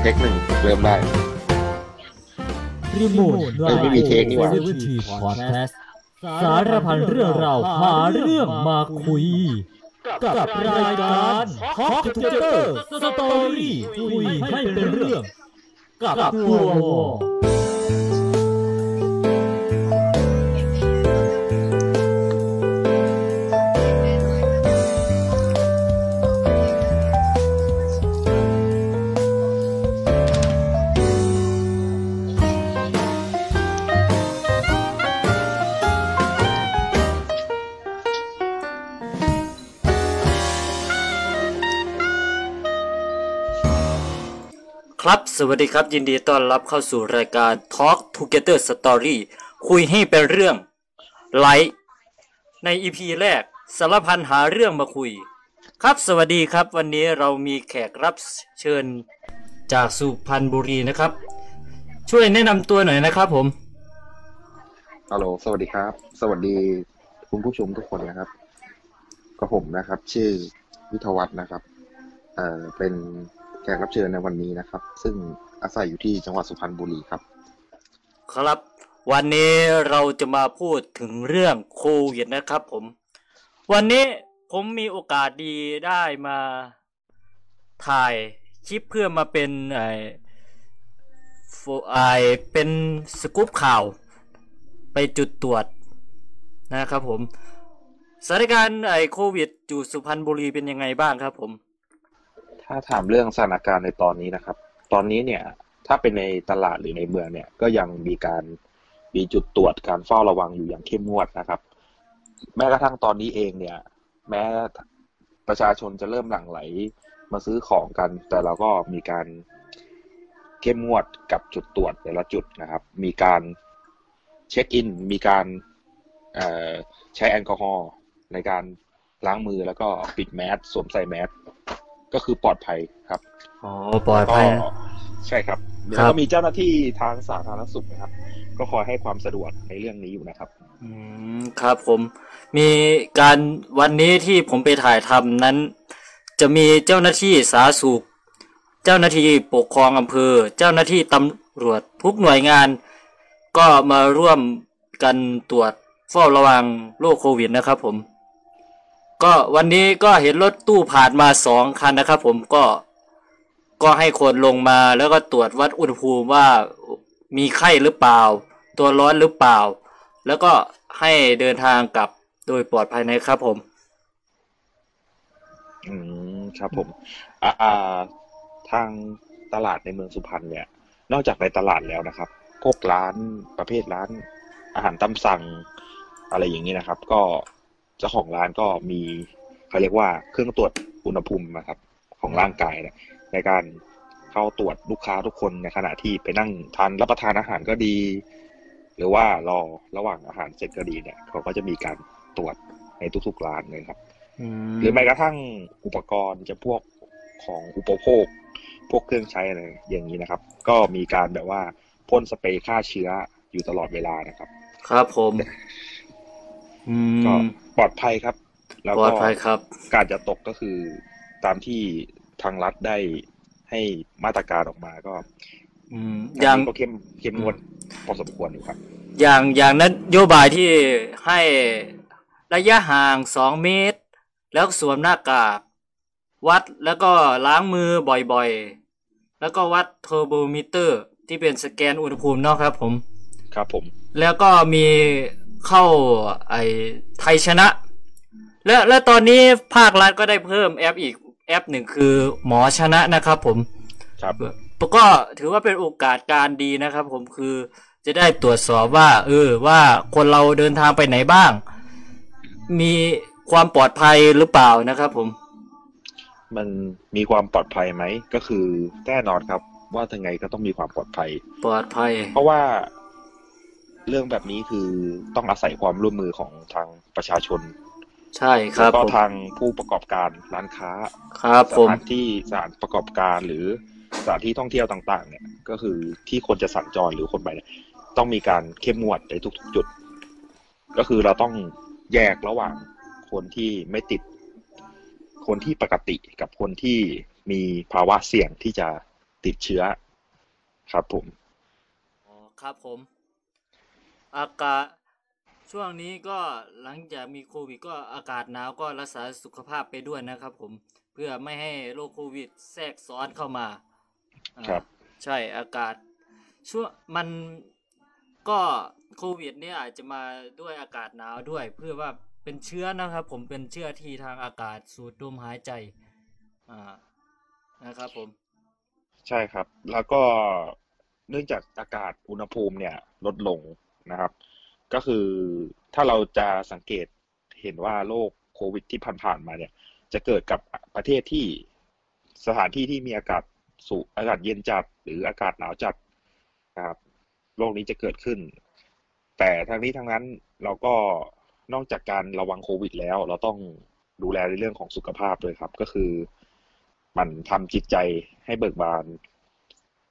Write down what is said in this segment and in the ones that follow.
เทคหนึ่งเริ่มได้ รีโมทเอ้ยไม่มีเทคนี่หว่าเซเว่นทีพอดแคสต์สารพันเรื่องราวหาเรื่องมาคุย กับรายการฮอปทูเกอร์สตอรี่คุยให้เป็นเรื่อง กับตัววอ ครับ สวัสดีครับ ยินดีต้อนรับเข้าสู่รายการ Talk Together Story คุยให้เป็นเรื่องไลฟ์ใน EP แรกสารพันหาเรื่องมาคุย ครับสวัสดีครับ วันนี้เรามีแขกรับเชิญจากสุพรรณบุรีนะครับ ช่วยแนะนำตัวหน่อยนะครับผมฮัลโหลสวัสดีครับ สวัสดีคุณผู้ชมทุกคนนะครับก็ผมนะครับ ชื่อวิทวัฒน์นะครับเอ่อเป็น แขกรับเชิญในวันนี้นะครับ ซึ่งอาศัยอยู่ที่จังหวัดสุพรรณบุรีครับ ครับ วันนี้เราจะมาพูดถึงเรื่องโควิดนะครับ ผม วันนี้ผมมีโอกาสดีได้มาถ่ายคลิปเพื่อมาเป็นไอโฟไอเป็นสกู๊ปข่าว ไปจุดตรวจนะครับผมสถานการณ์ไอโควิดอยู่สุพรรณบุรีเป็นยังไงบ้างครับผม ถ้าถามเรื่องสถานการณ์ในตอนนี้นะครับ ตอนนี้เนี่ย ถ้าเป็นในตลาดหรือในเมืองเนี่ย ก็ยังมีการมีจุดตรวจการเฝ้าระวังอยู่อย่างเข้มงวดนะครับ แม้กระทั่งตอนนี้เองเนี่ย แม้ประชาชนจะเริ่มหลั่งไหลมาซื้อของกัน แต่เราก็มีการเข้มงวดกับจุดตรวจแต่ละจุดนะครับ มีการเช็คอิน มีการใช้แอลกอฮอล์ในการล้างมือแล้วก็ปิดแมสสวมใส่แมส ก็คือปลอดภัยครับอ๋อปลอดภัยก็ใช่ครับครัแล้วบก็มีเจ้าหน้าที่ทางสาธารณสุขนะครับ ก็คอยให้ความสะดวกในเรื่องนี้อยู่นะครับ อืมครับผม มีการวันนี้ที่ผมไปถ่ายทำนั้น จะมีเจ้าหน้าที่สาธารณสุข เจ้าหน้าที่ปกครองอำเภอ เจ้าหน้าที่ตำรวจทุกหน่วยงาน ก็มาร่วมกันตรวจเฝ้าระวังโรคโควิดนะครับผม ก็วันนี้ก็เห็นรถตู้ผ่านมาสองคันนะครับผมก็ก็ให้คนลงมาแล้วก็ตรวจวัดอุณหภูมิว่ามีไข้หรือเปล่า ตัวร้อนหรือเปล่า แล้วก็ให้เดินทางกลับโดยปลอดภัยนะครับผม อืมครับผม อ่า ทางตลาดในเมืองสุพรรณเนี่ย นอกจากในตลาดแล้วนะครับ พวกร้านประเภทร้านอาหารตามสั่งอะไรอย่างนี้นะครับ ก็ เจ้าของร้านก็มีเขาเรียกว่าเครื่องตรวจอุณหภูมินะครับ ของร่างกายเนี่ยในการเข้าตรวจลูกค้าทุกคนในขณะที่ไปนั่งทานรับประทานอาหารก็ดี หรือว่ารอระหว่างอาหารเสร็จก็ดีเนี่ยเขาก็จะมีการตรวจในทุกๆร้านเลยครับหรือแม้กระทั่งอุปกรณ์จะพวกของอุปโภค พวกเครื่องใช้อะไรอย่างนี้นะครับ ก็มีการแบบว่าพ่นสเปรย์ฆ่าเชื้ออยู่ตลอดเวลานะครับ ครับผมอืก็ม ปลอดภัยครับ แล้วปลอก็ดภัยครับ การจะตกก็คือตามที่ทางรัฐได้ให้มาตรการออกมาก็อืมอันอย่างนี้ก็เข้มเข้มงวดพอสมควรอยู่ครับ อย่างอย่างนั้นโยบายที่ให้ระยะห่างสองเมตร แล้วสวมหน้ากากวัดแล้วก็ล้างมือบ่อยๆ แล้วก็วัดเทอร์โมมิเตอร์ ที่เป็นสแกนอุณหภูมิเนาะครับผม ครับผม แล้วก็มี เข้าแอปไทยชนะ และและตอนนี้ภาครัฐก็ได้เพิ่มแอปอีกแอปหนึ่งคือหมอชนะนะครับผมครับก็ถือว่าเป็นโอกาสการดีนะครับ ผมคือจะได้ตรวจสอบว่า เออ ว่าคนเราเดินทางไปไหนบ้าง มีความปลอดภัยหรือเปล่านะครับ ผม มันมีความปลอดภัยไหมก็คือแน่นอนครับ ว่ายังไงก็ต้องมีความปลอดภัย ปลอดภัย เพราะว่า เรื่องแบบนี้คือต้องอาศัยความร่วมมือของทางประชาชน ใช่ครัแล้บวก็ผมทางผู้ประกอบการร้านค้าครับสผมถานที่สถานประกอบการหรือสถานที่ท่องเที่ยวต่าง ๆ เนี่ย ก็คือที่คนจะสัญจรหรือคนไปเนี่ยต้องมีการเข้มงวดในทุก ๆ จุด ก็คือเราต้องแยกระหว่างคนที่ไม่ติด คนที่ปกติกับคนที่มีภาวะเสี่ยงที่จะติดเชื้อ ครับผมอ๋อครับผม อากาศช่วงนี้ก็หลังจากมีโควิดก็อากาศหนาวก็รักษาสุขภาพไปด้วยนะครับ ผมเพื่อไม่ให้โรคโควิดแทรกซ้อนเข้ามาอ่าครับ ใช่อากาศ ช่วงมันก็โควิดเนี่ยอาจจะมาด้วยอากาศหนาวด้วย เพื่อว่าเป็นเชื้อนะครับ ผมเป็นเชื้อที่ทางอากาศสูดดมหายใจอ่านะครับผม ใช่ครับ แล้วก็เนื่องจากอากาศอุณหภูมิเนี่ย ลดลง นะครับ ก็คือถ้าเราจะสังเกตเห็นว่าโรคโควิดที่ผ่านๆมาเนี่ย จะเกิดกับประเทศที่สถานที่ที่มีอากาศสูอากาศเย็นจัดหรืออากาศหนาวจัดนะครับโรคนี้จะเกิดขึ้น แต่ทั้งนี้ทั้งนั้นเราก็นอกจากการระวังโควิดแล้ว เราต้องดูแลในเรื่องของสุขภาพด้วยครับ ก็คือ มันทำจิตใจให้เบิกบาน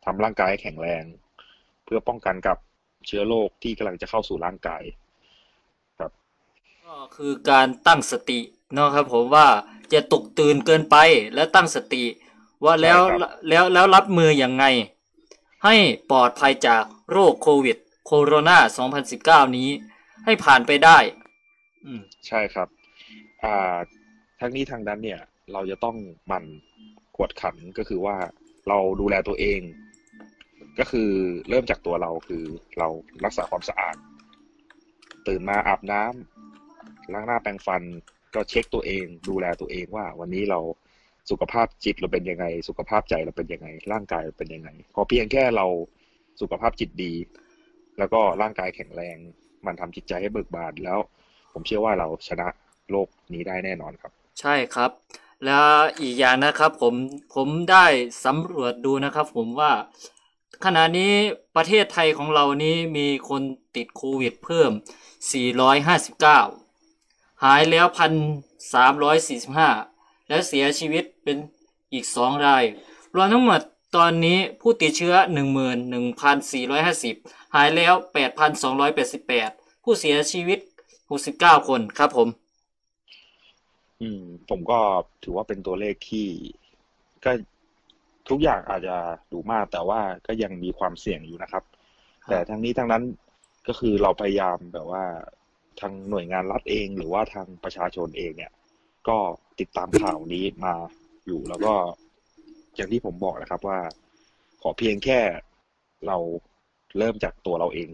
ทำร่างกายให้แข็งแรง เพื่อป้องกันกับ เชื้อโรคที่กำลังจะเข้าสู่ร่างกาย ครับ ก็คือการตั้งสติเนาะครับผมว่าจะตกตื่นเกินไปแล้วตั้งสติ ว่าแล้วใช่ครับแล้วแล้วรับมืออย่างไง ให้ปลอดภัยจากโรคโควิดโคโรนา2019 นี้ให้ผ่านไปได้ อืมใช่ครับ อ่าทั้งนี้ทางนั้นเนี่ย เราจะต้องหมันกวดขันก็คือว่าเราดูแลตัวเอง ก็คือเริ่มจากตัวเราคือเรารักษาความสะอาด ตื่นมาอาบน้ำล้างหน้าแปรงฟันก็เช็คตัวเอง ดูแลตัวเองว่า วันนี้เราสุขภาพจิตเราเป็นยังไง สุขภาพใจเราเป็นยังไง ร่างกายเราเป็นยังไง พอเพียงแค่เราสุขภาพจิตดี แล้วก็ร่างกายแข็งแรง มันทำจิตใจให้เบิกบานแล้ว ผมเชื่อว่าเราชนะโลกนี้ได้แน่นอนครับ ใช่ครับ แล้วอีกอย่างนะครับ ผมผมได้สำรวจดูนะครับ ผมว่า ขณะนี้ประเทศไทยของเรานี้มีคนติดโควิดเพิ่ม 459 หายแล้ว 1,345 และเสียชีวิตเป็นอีก 2 ราย รวมทั้งหมดตอนนี้ผู้ติดเชื้อ 11,450 หายแล้ว 8,288 ผู้เสียชีวิต 69 คนครับผม อืม ผมก็ถือว่าเป็นตัวเลขที่ก็ ทุกอย่างอาจจะดูมากแต่ว่าก็ยังมีความเสี่ยงอยู่นะครับครับ แต่ทั้งนี้ทั้งนั้นก็คือเราพยายามแบบว่าทางหน่วยงานรัฐเองหรือว่าทางประชาชนเองเนี่ย ก็ติดตามข่าวนี้มาอยู่แล้วก็อย่างที่ผมบอกนะครับว่า ขอเพียงแค่เราเริ่มจากตัวเราเอง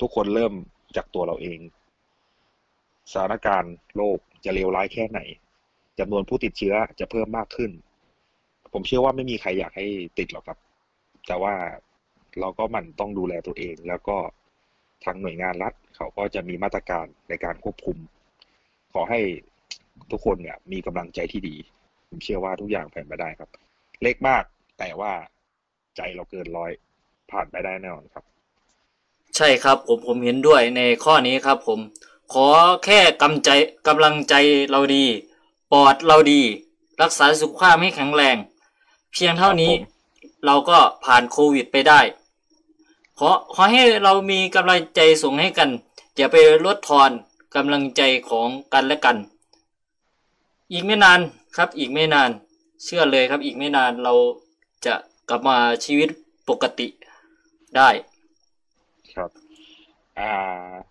ทุกคนเริ่มจากตัวเราเอง สถานการณ์โลกจะเลวร้ายแค่ไหนจำนวนผู้ติดเชื้อจะเพิ่มมากขึ้น ผมเชื่อว่าไม่มีใครอยากให้ติดหรอกครับ แต่ว่าเราก็มันต้องดูแลตัวเอง แล้วก็ทางหน่วยงานรัฐ เขาก็จะมีมาตรการในการควบคุม ขอให้ทุกคนเนี่ย มีกำลังใจที่ดี ผมเชื่อว่าทุกอย่างผ่านไปได้ครับ เล็กมากแต่ว่าใจเราเกินร้อยผ่านไปได้แน่นอนครับ ใช่ครับผมผมเห็นด้วยในข้อนี้ครับ ผม ขอแค่กำใจกำลังใจเราดี ปอดเราดี รักษาสุขภาพให้แข็งแรง เพียงเท่านี้ครับผมเราก็ผ่านโควิดไปได้ ขอขอให้เรามีกำลังใจส่งให้กัน อย่าไปลดทอนกำลังใจของกันและกัน อีกไม่นานครับอีกไม่นาน เชื่อเลยครับอีกไม่นานเราจะกลับมาชีวิตปกติได้ ครับ อ่า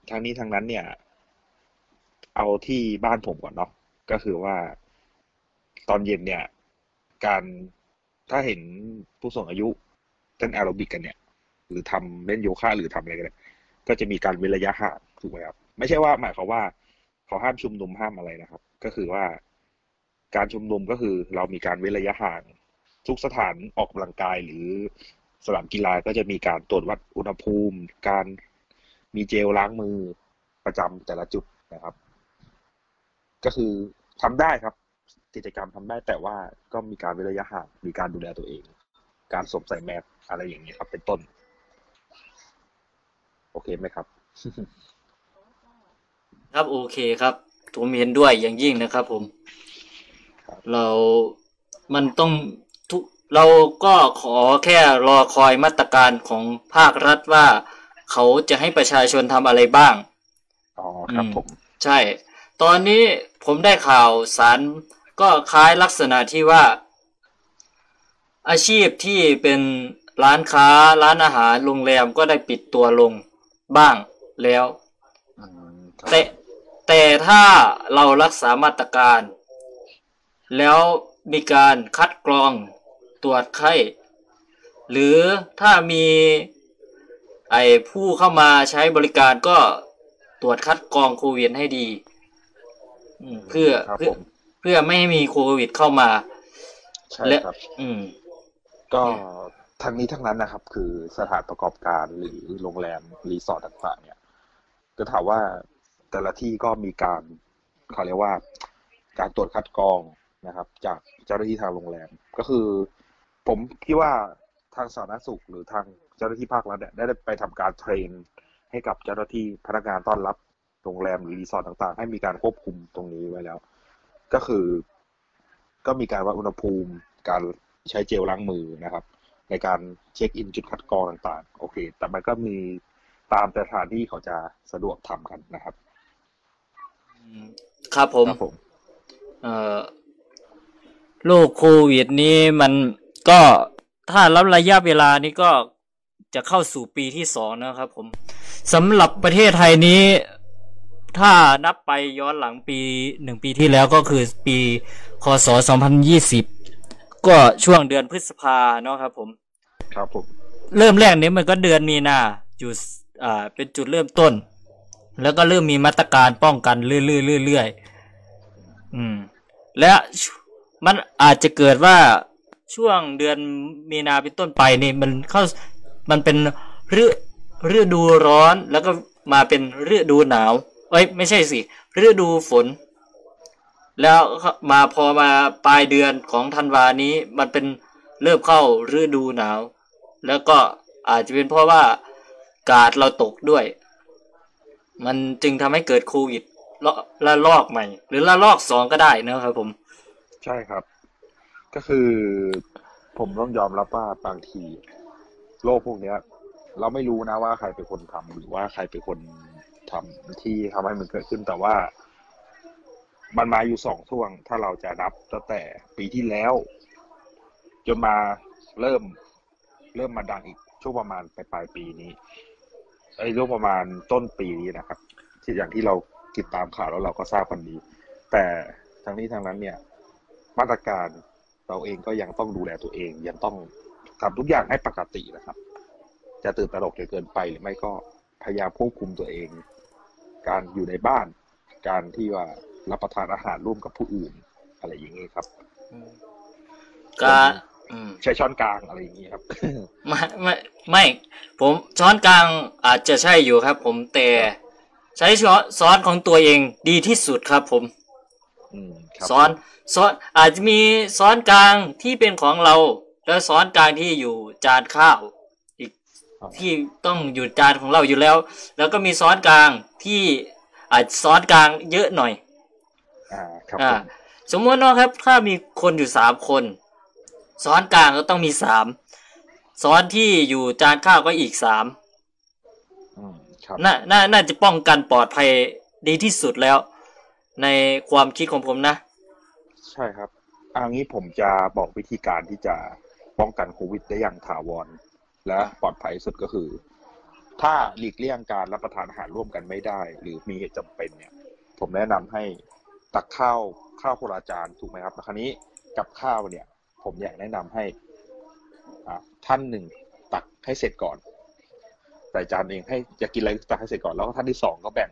ทางนี้ทางนั้นเนี่ย เอาที่บ้านผมก่อนเนาะก็คือว่า ตอนเย็นเนี่ย การ ถ้าเห็นผู้สูงอายุเต้นแอโรบิกกันเนี่ย หรือทำเล่นโยคะหรือทำอะไรกันเนี่ยก็จะมีการเว้นระยะห่างถูกไหมครับ ไม่ใช่ว่าหมายความว่าเขาห้ามชุมนุมห้ามอะไรนะครับ ก็คือว่าการชุมนุมก็คือเรามีการเว้นระยะห่าง ทุกสถานออกกำลังกายหรือสนามกีฬาก็จะมีการตรวจวัดอุณหภูมิ การมีเจลล้างมือประจำแต่ละจุดนะครับ ก็คือทำได้ครับ กิจกรรมทำได้ แต่ว่าก็มีการเว้นระยะห่างมีการดูแลตัวเอง การสวมใส่แมสอะไรอย่างนี้ยครับ เป็นต้น โอเคไหมครับ ครับโอเคครับผมเห็นด้วยอย่างยิ่งนะครับผมครับเรามันต้องทุกเราก็ขอแค่รอคอยมาตรการของภาครัฐว่าเขาจะให้ประชาชนทำอะไรบ้าง อ๋อครับอืมผม ใช่ ตอนนี้ผมได้ข่าวสาร ก็คล้ายลักษณะที่ว่าออาชีพที่เป็นร้านค้าร้านอาหารโรงแรมก็ได้ปิดตัวลงบ้างแล้วอืมครับแต่แต่ถ้าเรารักษามาตรการ แล้วมีการคัดกรองตรวจไข้ หรือถ้ามีไอผู้เข้ามาใช้บริการก็ตรวจคัดกรองโควิดให้ดีอืมเพื่อครับเพื่อผม เพื่อไม่ให้มีโควิดเข้ามาใช่และครับ อืม ก็ทั้งนี้ทั้งนั้นนะครับ คือสถานประกอบการหรือโรงแรมรีสอร์ทต่างๆเนี่ยจะถามว่าแต่ละที่ก็มีการเขาเรียกว่า การตรวจคัดกรองนะครับ จากเจ้าหน้าที่ทางโรงแรม ก็คือ ผมคิดว่าทางสาธารณสุขหรือทางเจ้าหน้าที่ภาครัฐเนี่ยได้ไปทำการ train ให้กับเจ้าหน้าที่พนักงานต้อนรับโรงแรมหรือรีสอร์ทต่างๆ ให้มีการควบคุมตรงนี้ไว้แล้ว ก็คือ ก็มีการวัดอุณหภูมิ การใช้เจลล้างมือนะครับ ในการ check in จุดคัดกรองต่างๆ โอเค แต่มันก็มีตามสถานที่เขาจะสะดวกทำกันนะครับครับผมครับผมเอ่อโรคโควิดนี้มันก็ถ้ารับระยะเวลานี้ก็จะเข้าสู่ปีที่สองนะครับผมสำหรับประเทศไทยนี้ ถ้านับไปย้อนหลังปีหนึ่งปีที่แล้วก็คือปีคศ2020ก็ช่วงเดือนพฤษภาเนาะครับผม ครับผม เริ่มแรกนี้มันก็เดือนมีนาจุดอ่าเป็นจุดเริ่มต้น แล้วก็เริ่มมีมาตรการป้องกันเรื่อยๆเรื่อยๆอืม และมันอาจจะเกิดว่าช่วงเดือนมีนาเป็นต้นไปนี่มันเข้ามันเป็นฤฤดูร้อนแล้วก็มาเป็นฤดูหนาว เอ้ยไม่ใช่สิฤดูฝน แล้วมาพอมาปลายเดือนของธันวานี้มันเป็นเริ่มเข้าฤดูหนาว แล้วก็อาจจะเป็นเพราะว่ากาดเราตกด้วย มันจึงทำให้เกิดโควิดละละลอกใหม่ หรือละลอกสองก็ได้นะครับผม ใช่ครับ ก็คือผมต้องยอมรับว่าบางที โรคพวกเนี้ย เราไม่รู้นะว่าใครเป็นคนทำหรือว่าใครเป็นคน ทำที่ทำให้มันเกิดขึ้นแต่ว่า มันมาอยู่สองช่วง ถ้าเราจะนับตั้งแต่ปีที่แล้ว จนมาเริ่ม เริ่มมาดังอีกช่วงประมาณปลายปลายปีนี้ไอ้ช่วงประมาณต้นปีนี้นะครับ ที่อย่างที่เราติดตามข่าวแล้วเราก็ทราบกันดีแต่ทั้งนี้ทั้งนั้นเนี่ย มาตรการเราเองก็ยังต้องดูแลตัวเอง ยังต้องทำทุกอย่างให้ปกตินะครับ จะตื่นตระหนกจนเกินไปหรือไม่ก็พยายามควบคุมตัวเอง การอยู่ในบ้าน การที่ว่ารับประทานอาหารร่วมกับผู้อื่น อะไรอย่างนี้ครับการอืมใช้ช้อนกลางอะไรอย่างนี้ครับไม่ไม่ไม่ ผมช้อนกลางอาจจะใช่อยู่ครับ ผมแต่ใช้ช้อนซ้อนของตัวเองดีที่สุดครับผมอืมครับซ้อนซ้อนอาจจะมีซ้อนกลางที่เป็นของเรา แล้วซ้อนกลางที่อยู่จานข้าวอีกครับ ที่ต้องอยู่จานของเราอยู่แล้ว แล้วก็มีซ้อนกลางที่อาจซ้อนกลางเยอะหน่อย อ่าครับอ่าผมสมมตินะครับ ถ้ามีคนอยู่สามคนซ้อนกลางก็ต้องมีสามซ้อนที่อยู่จานข้าวก็อีกสามอืมครับน่าน่าน่าจะป้องกันปลอดภัยดีที่สุดแล้ว ในความคิดของผมนะ ใช่ครับอันนี้ผมจะบอกวิธีการที่จะป้องกันโควิดได้อย่างถาวร และปลอดภัยสุดก็คือ ถ้าหลีกเลี่ยงการรับประทานอาหารร่วมกันไม่ได้ หรือมีเหตุจำเป็นเนี่ย ผมแนะนำให้ตักข้าวข้าวโคราจานถูกไหมครับแล้วคราวนี้กับข้าวเนี่ย ผมอยากแนะนำให้อ่าท่านหนึ่งตักให้เสร็จก่อนใส่จานเองให้จะกินอะไรตักให้เสร็จก่อนแล้วก็ท่านที่สองก็แบ่ง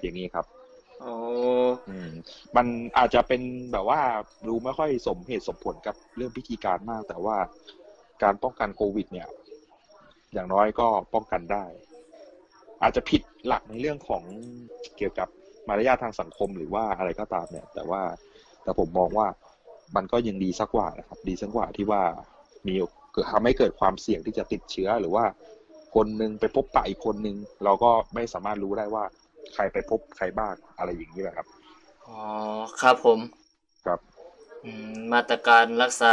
อย่างนี้ครับโอ้อืม มันอาจจะเป็นแบบว่าดูไม่ค่อยสมเหตุสมผลกับเรื่องพิธีการมาก แต่ว่า การป้องกันโควิด เนี่ย อย่างน้อยก็ป้องกันได้ อาจจะผิดหลักในเรื่องของเกี่ยวกับมารยาททางสังคมหรือว่าอะไรก็ตามเนี่ย แต่ว่าแต่ผมมองว่ามันก็ยังดีสักกว่านะครับ ดีสักกว่าที่ว่ามีเกิดทำให้เกิดความเสี่ยงที่จะติดเชื้อหรือว่าคนหนึงไปพบปะอีกคนหนึง เราก็ไม่สามารถรู้ได้ว่าใครไปพบใครบ้างอะไรอย่างนี้แหละครับอ๋อครับผม ครับอืมมาตรการรักษา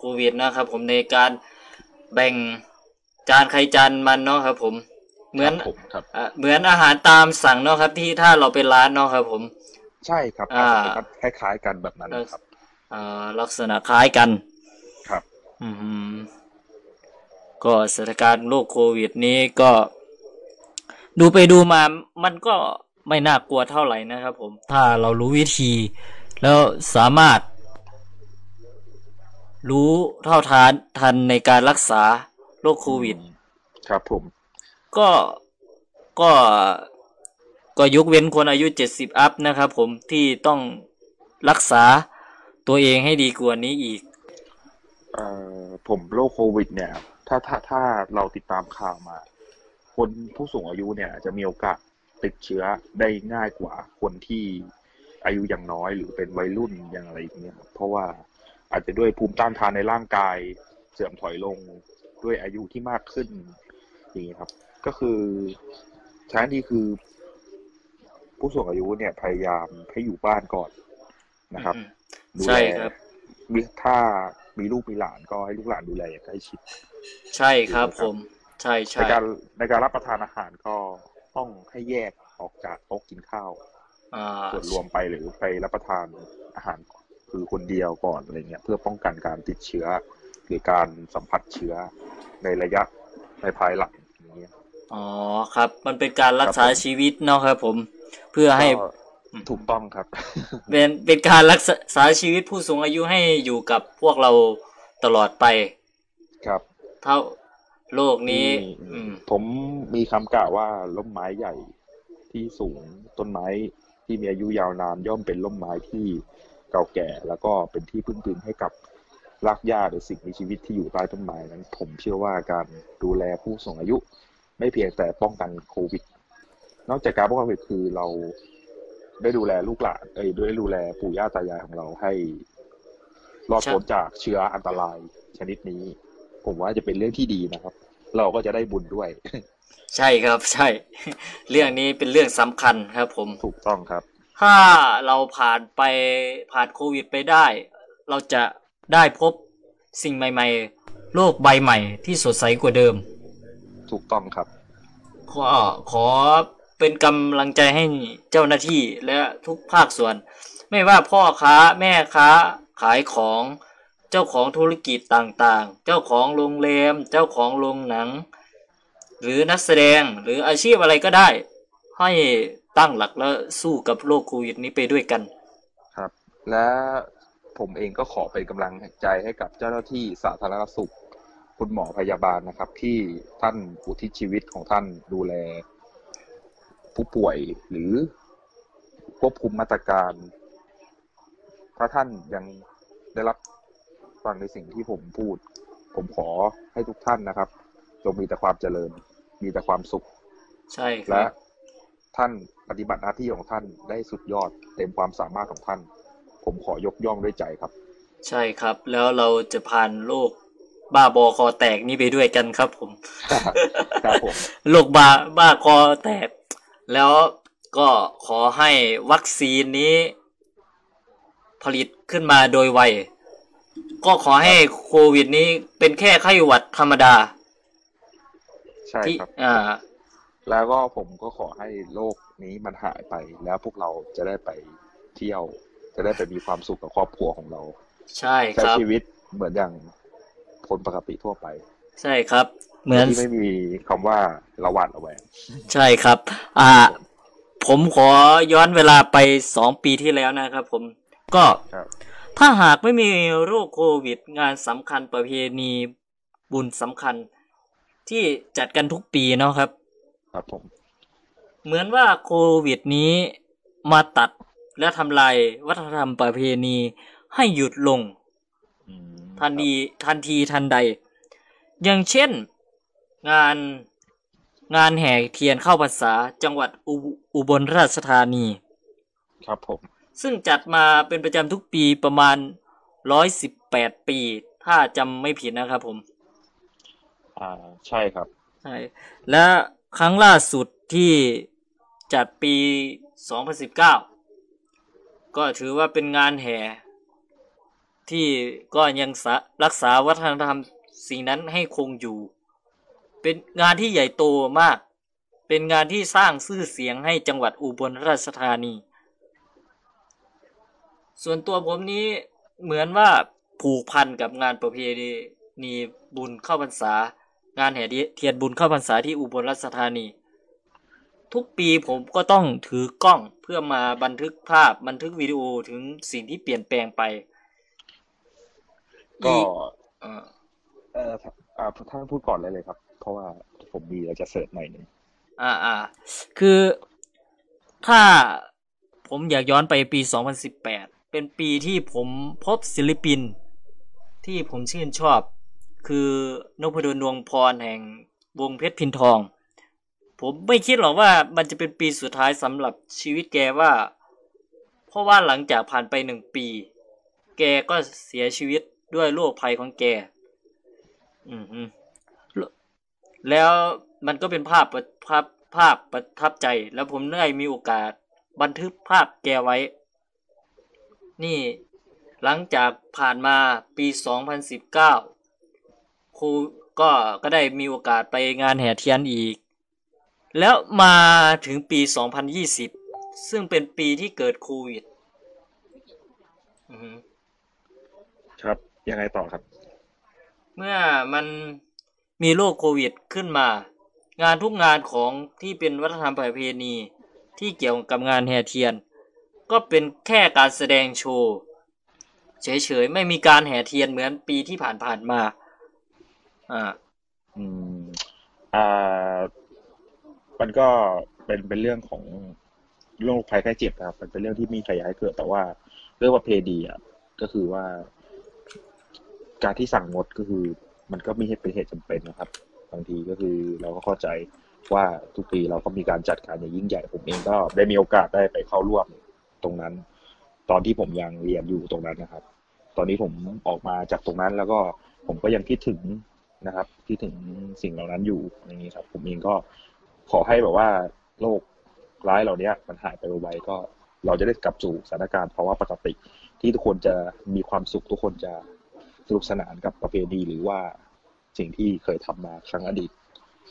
โควิดนะครับ ผมในการแบ่งจานใครจานมันเนาะครับ ผมเหมือนครับผมครับอะเหมือนอาหารตามสั่งเนาะครับ ที่ถ้าเราไปร้านเนาะครับ ผม ใช่ครับอ่าอาจจะเป็นคล้ายๆกันแบบนั้นนะครับอ่าลักษณะคล้ายกันครับ อืมก็สถานการณ์โรคโควิดนี้ก็ ดูไปดูมา มันก็ไม่น่ากลัวเท่าไหร่นะครับ ผม ถ้าเรารู้วิธี แล้วสามารถ รู้เท่าทานทันในการรักษาโรคโควิด ครับผม ก็ก็ก็ยกเว้นคนอายุเจ็ดสิบอัพนะครับผมที่ต้องรักษาตัวเองให้ดีกว่านี้อีก เอ่อผมโรคโควิด เนี่ย ถ้าถ้าถ้าเราติดตามข่าวมา คนผู้สูงอายุเนี่ยจะมีโอกาสติดเชื้อได้ง่ายกว่าคนที่อายุยังน้อยหรือเป็นวัยรุ่นอย่างอะไรอย่างเงี้ยครับเพราะว่า อาจจะด้วยภูมิต้านทานในร่างกาย เสื่อมถอยลงด้วยอายุที่มากขึ้นอย่างนี้ครับ ก็คือท้ายที่คือ ผู้สูงอายุเนี่ยพยายามให้อยู่บ้านก่อนนะครับอืมดูใช่แลครับมีถ้ามีลูกมีหลานก็ให้ลูกหลานดูแลอย่างใกล้ชิด ใช่ครับผม ใช่ในใช่การในการรับประทานอาหารก็ต้องให้แยกออกจากโต๊ะกินข้าวอ่าส่วนรวมไปหรือไปรับประทานอาหาร คือคนเดียวก่อนอะไรเงี้ยเพื่อป้องกันการติดเชื้อ หรือการสัมผัสเชื้อในระยะในภายหลังอย่างเงี้ยอ๋อครับ มันเป็นการรักษาครับผมชีวิตเนาะครับ ผมเพื่อให้ก็ถูกต้องครับ เป็นเป็นการรักษาชีวิตผู้สูงอายุให้อยู่กับพวกเราตลอดไป ครับ เท่าโลกนี้มีอืมผมมีคำกล่าวว่าร่มไม้ใหญ่ที่สูงต้นไม้ที่มีอายุยาวนานย่อมเป็นร่มไม้ที่ เก่าแก่ แล้วก็เป็นที่พึ่งพิงให้กับรากหญ้าหรือสิ่งมีชีวิตที่อยู่ใต้ต้นไม้นั้น ผมเชื่อว่าการดูแลผู้สูงอายุ ไม่เพียงแต่ป้องกันโควิด นอกจากการป้องกันโควิดคือเราได้ดูแลลูกหลานเอ้ยได้ดูแลปู่ย่าตายายของเราให้รอดพ้นจากเชื้ออันตรายชนิดนี้ ผมว่าจะเป็นเรื่องที่ดีนะครับ เราก็จะได้บุญด้วย ใช่ครับ ใช่ เรื่องนี้เป็นเรื่องสำคัญครับ ผมถูกต้องครับ ถ้าเราผ่านไปผ่านโควิดไปได้ เราจะได้พบสิ่งใหม่ ๆ โลกใบใหม่ที่สดใสกว่าเดิม ถูกต้องครับ ขอขอเป็นกำลังใจให้เจ้าหน้าที่และทุกภาคส่วน ไม่ว่าพ่อค้าแม่ค้าขายของเจ้าของธุรกิจต่างๆ เจ้าของโรงแรม เจ้าของโรงหนัง หรือนักแสดงหรืออาชีพอะไรก็ได้ ให้ ตั้งหลักแล้วสู้กับโรคโควิดนี้ไปด้วยกันครับ และผมเองก็ขอเป็นกำลังใจให้กับเจ้าหน้าที่สาธารณสุข คุณหมอพยาบาลนะครับ ที่ท่านอุทิศชีวิตของท่านดูแล ผู้ป่วยหรือควบคุมมาตรการ ถ้าท่านยังได้รับฟังในสิ่งที่ผมพูด ผมขอให้ทุกท่านนะครับ จงมีแต่ความเจริญ มีแต่ความสุข ใช่คและรับ ท่านปฏิบัติหน้าที่ของท่านได้สุดยอดเต็มความสามารถของท่าน ผมขอยกย่องด้วยใจครับ ใช่ครับ แล้วเราจะผ่านโรคบ้าบอคอแตกนี้ไปด้วยกันครับ ผมครับผมโรคบ้าบ้าคอแตก แล้วก็ขอให้วัคซีนนี้ ผลิตขึ้นมาโดยไวก็ขอให้โควิดนี้เป็นแค่ไข้หวัดธรรมดาใช่ที่ครับอ่า แล้วก็ผมก็ขอให้โลกนี้มันหายไป แล้วพวกเราจะได้ไปเที่ยว จะได้ไปมีความสุขกับครอบครัวของเรา ใช่คใช้รับชีวิตเหมือนอย่างคนปกติทั่วไป ใช่ครับ เหมือนที่ไม่มีคำว่าระหวาดระแวงใช่ครับ อ่า ผมขอย้อนเวลาไปสองปีที่แล้วนะครับ ผมก็ครับถ้าหากไม่มีโรคโควิด งานสำคัญประเพณีบุญสำคัญ ที่จัดกันทุกปีเนาะครับ ครับผม เหมือนว่าโควิดนี้มาตัดและทำลายวัฒนธรรมประเพณีให้หยุดลงอืมทันทีทันทีทันใด อย่างเช่นงานงานแห่เทียนเข้าพรรษาจังหวัดอุอุบลราชธานี ครับผม ซึ่งจัดมาเป็นประจำทุกปีประมาณร้อยสิบแปดปี ถ้าจำไม่ผิดนะครับผม อ่าใช่ครับ ใช่ และ ครั้งล่าสุดที่จัดปี 2019 ก็ถือว่าเป็นงานแห่ ที่ก็ยังรักษาวัฒนธรรมสิ่งนั้นให้คงอยู่ เป็นงานที่ใหญ่โตมาก เป็นงานที่สร้างชื่อเสียงให้จังหวัดอุบลราชธานี ส่วนตัวผมนี้เหมือนว่าผูกพันกับงานประเพนีบุญเข้าพรรษา งานแห่เทียนบุญเข้าพรรษาที่อุบลราชธานี ทุกปีผมก็ต้องถือกล้องเพื่อมาบันทึกภาพบันทึกวิดีโอถึงสิ่งที่เปลี่ยนแปลงไป ก็อีเอ่อเอ่ออ่าท่านพูดก่อนเลยเลยครับ เพราะว่าผมมีอะไรจะเสริมหน่อยหนึ่งอ่าอ่าคือถ้าผมอยากย้อนไปปี 2018 เป็นปีที่ผมพบศิลปินที่ผมชื่นชอบ คือนพดลดวงพรแห่งวงเพชรพินทอง ผมไม่คิดหรอกว่ามันจะเป็นปีสุดท้ายสำหรับชีวิตแกว่า เพราะว่าหลังจากผ่านไปหนึ่งปี แกก็เสียชีวิตด้วยโรคภัยของแก อืมแล้วมันก็เป็นภาพประภาพภาพประทับใจ แล้วผมได้มีโอกาสบันทึกภาพแกไว้ นี่หลังจากผ่านมาปี 2019 ครูก็ก็ได้มีโอกาสไปงานแห่เทียนอีก แล้วมาถึงปี 2020 ซึ่งเป็นปีที่เกิดโควิดอือฮึครับ ยังไงต่อครับ เมื่อมันมีโรคโควิดขึ้นมา งานทุกงานของที่เป็นวัฒนธรรมประเพณีที่เกี่ยวกับงานแห่เทียน ก็เป็นแค่การแสดงโชว์เฉยๆ ไม่มีการแห่เทียนเหมือนปีที่ผ่านๆมา อ่า อืม อ่า มันก็เป็นเป็นเรื่องของโรคภัยไข้เจ็บครับ มันเป็นเรื่องที่มีใครอยากให้เกิดแต่ว่าเรื่องประเพณีอะก็คือว่า การที่สั่งงดก็คือ มันก็มีเหตุเป็นเหตุจำเป็นนะครับบางทีก็คือเราก็เข้าใจว่าทุกปีเราก็มีการจัดการอย่างยิ่งใหญ่ผมเองก็ได้มีโอกาสได้ไปเข้าร่วมตรงนั้น ตอนที่ผมยังเรียนอยู่ตรงนั้นนะครับ ตอนนี้ผมออกมาจากตรงนั้นแล้วก็ผมก็ยังคิดถึง นะครับคิดถึงสิ่งเหล่านั้นอยู่อย่างนี้ครับ ผมเองก็ขอให้แบบว่าโรคร้ายเหล่านี้มันหายไปไวๆก็เราจะได้กลับสู่สถานการณ์ภาวะปกติ ที่ทุกคนจะมีความสุขทุกคนจะสนุกสนานกับประเพณีหรือว่าสิ่งที่เคยทำมาครั้งอดีต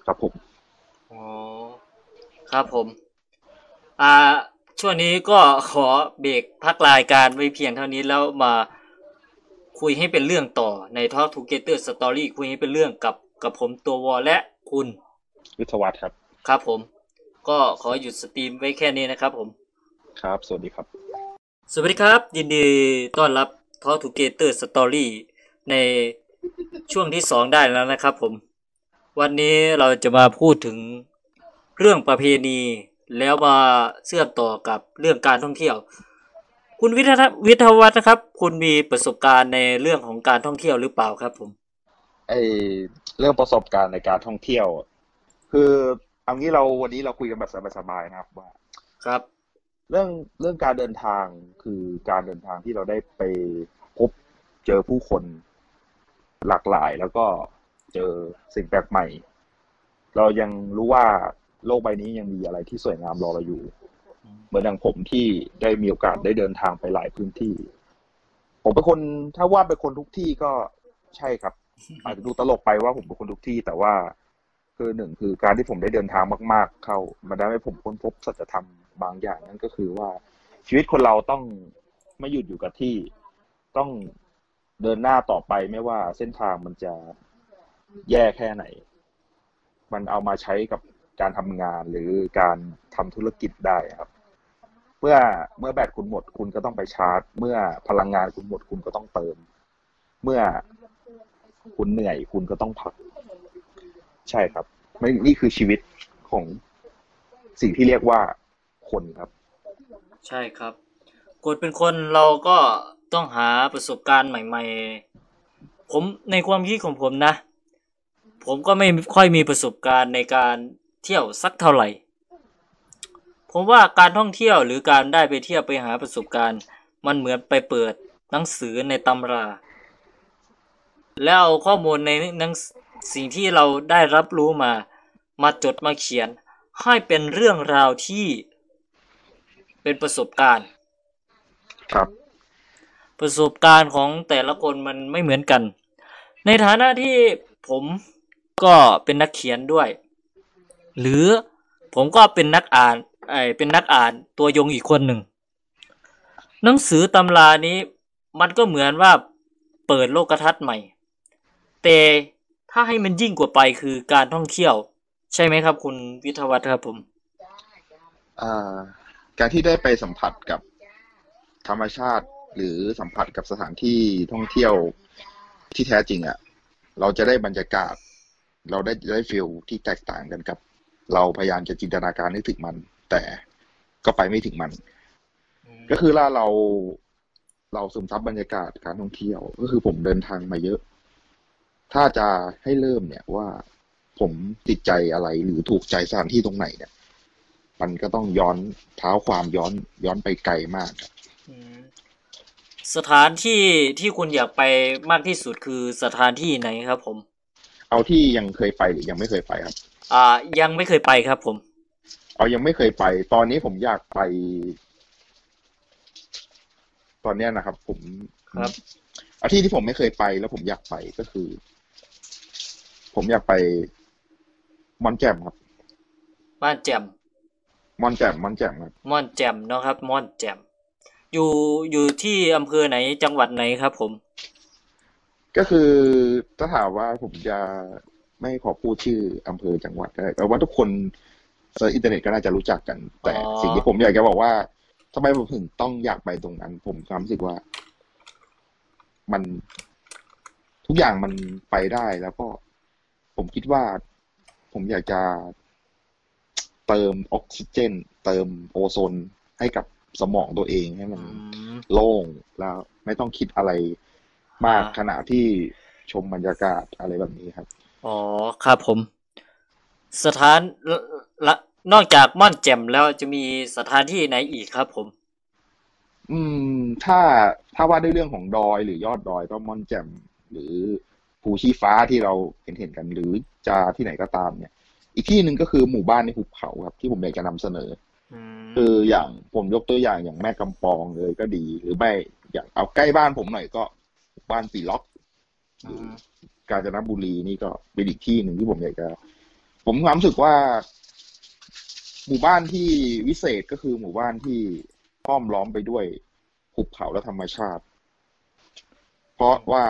ครับผมอ๋อครับผม อ่าช่วงนี้ก็ขอเบรกพักรายการไว้เพียงเท่านี้แล้วมา คุยให้เป็นเรื่องต่อใน Talk Together Story คุยให้เป็นเรื่องกับกับผมตัววอและคุณวิทยวัฒน์ครับ ครับผม ก็ขอหยุดสตรีมไว้แค่นี้นะครับผม ครับ สวัสดีครับ สวัสดีครับ ยินดีต้อนรับ Talk Together Story ในช่วงที่สองได้แล้วนะครับผม วันนี้เราจะมาพูดถึงเรื่องประเพณี แล้วมาเชื่อมต่อกับเรื่องการท่องเที่ยว คุณวิทยวิทยวัฒน์นะครับ คุณมีประสบการณ์ในเรื่องของการท่องเที่ยวหรือเปล่าครับ ผมไอเรื่องประสบการณ์ในการท่องเที่ยว คือเอางี้เราวันนี้เราคุยกันแบบสบายๆนะครับว่าครับ เรื่องเรื่องการเดินทางคือการเดินทางที่เราได้ไปพบเจอผู้คนหลากหลายแล้วก็เจอสิ่งแปลกใหม่ เรายังรู้ว่าโลกใบนี้ยังมีอะไรที่สวยงามรอเราอยู่ เหมือนอย่างผมที่ได้มีโอกาสได้เดินทางไปหลายพื้นที่ ผมเป็นคนถ้าว่าเป็นคนทุกที่ก็ใช่ครับ อาจจะดูตลกไปว่าผมเป็นคนทุกที่ แต่ว่าคือหนึ่งคือการที่ผมได้เดินทางมาก ๆ เข้ามันได้ให้ผมค้นพบสัจธรรมบางอย่างนั่นก็คือว่าชีวิตคนเราต้องไม่หยุดอยู่กับที่ต้องเดินหน้าต่อไปไม่ว่าเส้นทางมันจะแย่แค่ไหน มันเอามาใช้กับการทำงานหรือการทำธุรกิจได้ครับ เมื่อเมื่อแบตคุณหมดคุณก็ต้องไปชาร์จ เมื่อพลังงานคุณหมดคุณก็ต้องเติม เมื่อคุณเหนื่อยคุณก็ต้องพัก ใช่ครับ ไม่นี่คือชีวิตของสิ่งที่เรียกว่าคนครับ ใช่ครับกดเป็นคนเราก็ต้องหาประสบการณ์ใหม่ ๆ ผมในความคิดของผมนะ ผมก็ไม่ค่อยมีประสบการณ์ในการเที่ยวสักเท่าไหร่ ผมว่าการท่องเที่ยวหรือการได้ไปเที่ยวไปหาประสบการณ์ มันเหมือนไปเปิดหนังสือในตำรา แล้วเอาข้อมูลในหนังสิ่งที่เราได้รับรู้มา มาจดมาเขียน ให้เป็นเรื่องราวที่เป็นประสบการณ์ ครับ ประสบการณ์ของแต่ละคนมันไม่เหมือนกัน ในฐานะที่ผมก็เป็นนักเขียนด้วย หรือผมก็เป็นนักอ่าน ไอเป็นนักอ่านตัวยงอีกคนหนึ่ง หนังสือตำรานี้มันก็เหมือนว่าเปิดโลกทัศน์ใหม่ แต่ถ้าให้มันยิ่งกว่าไปคือการท่องเที่ยว ใช่ไหมครับ คุณวิทวัฒน์ครับผมอ่าการที่ได้ไปสัมผัสกับธรรมชาติหรือสัมผัสกับสถานที่ท่องเที่ยวที่แท้จริงอะ่ะ เราจะได้บรรยากาศ เราได้ได้ฟิลที่แตกต่างกันกับ เราพยายามจะจินตนาการให้ถึงมัน แต่ก็ไปไม่ถึงมัน ก็คือล่าเราเราซึมซับบรรยากาศการท่องเที่ยว ก็คือผมเดินทางมาเยอะ ถ้าจะให้เริ่มเนี่ยว่าผมติดใจอะไรหรือถูกใจสถานที่ตรงไหนเนี่ย มันก็ต้องย้อนเท้าความย้อนย้อนไปไกลมากครับอืมสถานที่ที่คุณอยากไปมากที่สุดคือสถานที่ไหนครับ ผม เอาที่ยังเคยไปหรือยังไม่เคยไปครับ อ่า ยังไม่เคยไปครับผม เอายังไม่เคยไป ตอนนี้ผมอยากไป ตอนเนี้ยนะครับ ผมครับเอาที่ที่ผมไม่เคยไป แล้วผมอยากไปก็คือ ผมอยากไปมอนแจ่มครับบ้านแจ่มมอนแจ่มมอนแจ่มครับม่อนแจ่มเนาะครับม่อนแจ่มอยู่อยู่ที่อำเภอไหนจังหวัดไหนครับ ผม ก็คือถ้าถามว่าผมจะไม่ขอพูดชื่ออำเภอจังหวัดก็ได้แต่ว่าทุกคน search อินเทอร์เน็ตก็น่าจะรู้จักกัน แต่อ๋อสิ่งที่ผมอยากจะบอกว่าทำไมผมถึงต้องอยากไปตรงนั้น ผมความรู้สึกว่า มันทุกอย่างมันไปได้แล้วก็ผมคิดว่า ผมอยากจะเติมออกซิเจน เติมโอโซนให้กับสมองตัวเองให้มันอืมโล่งแล้วไม่ต้องคิดอะไรมากอ่าขณะที่ชมบรรยากาศอะไรแบบนี้ครับ อ๋อ ครับผม สถานละละนอกจากม่อนแจ่มแล้วจะมีสถานที่ไหนอีกครับผม อืม ถ้าถ้าว่าด้วยเรื่องของดอยหรือยอดดอยก็ม่อนแจ่มหรือภูชีฟ้าที่เราเห็นเห็นกันหรือจะที่ไหนก็ตามเนี่ย อีกที่หนึ่งก็คือหมู่บ้านในหุบเขาครับ ที่ผมอยากจะนำเสนออืมคืออย่างผมยกตัวอย่างอย่างแม่กำปองเลยก็ดี หรือไม่อย่างเอาใกล้บ้านผมหน่อยก็บ้านปีล็อกอืมกาญจนบุรีนี่ก็เป็นอีกที่หนึ่งที่ผมอยากจะ ผมความรู้สึกว่า หมู่บ้านที่วิเศษก็คือหมู่บ้านที่ห้อมล้อมไปด้วยหุบเขาและธรรมชาติ เพราะว่า